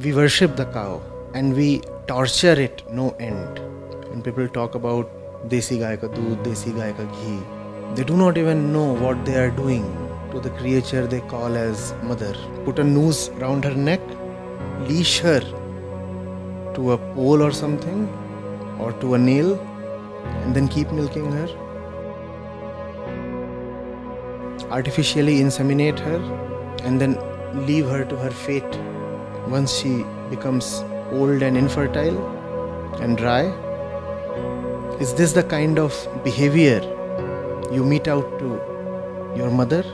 we worship the cow and we torture it no end. When people talk about desi gai ka doodh, desi gai ka ghee, they do not even know what they are doing to the creature they call as mother. Put a noose round her neck, leash her to a pole or something, or to a nail, and then keep milking her. Artificially inseminate her, and then leave her to her fate once she becomes old and infertile and dry? Is this the kind of behavior you mete out to your mother?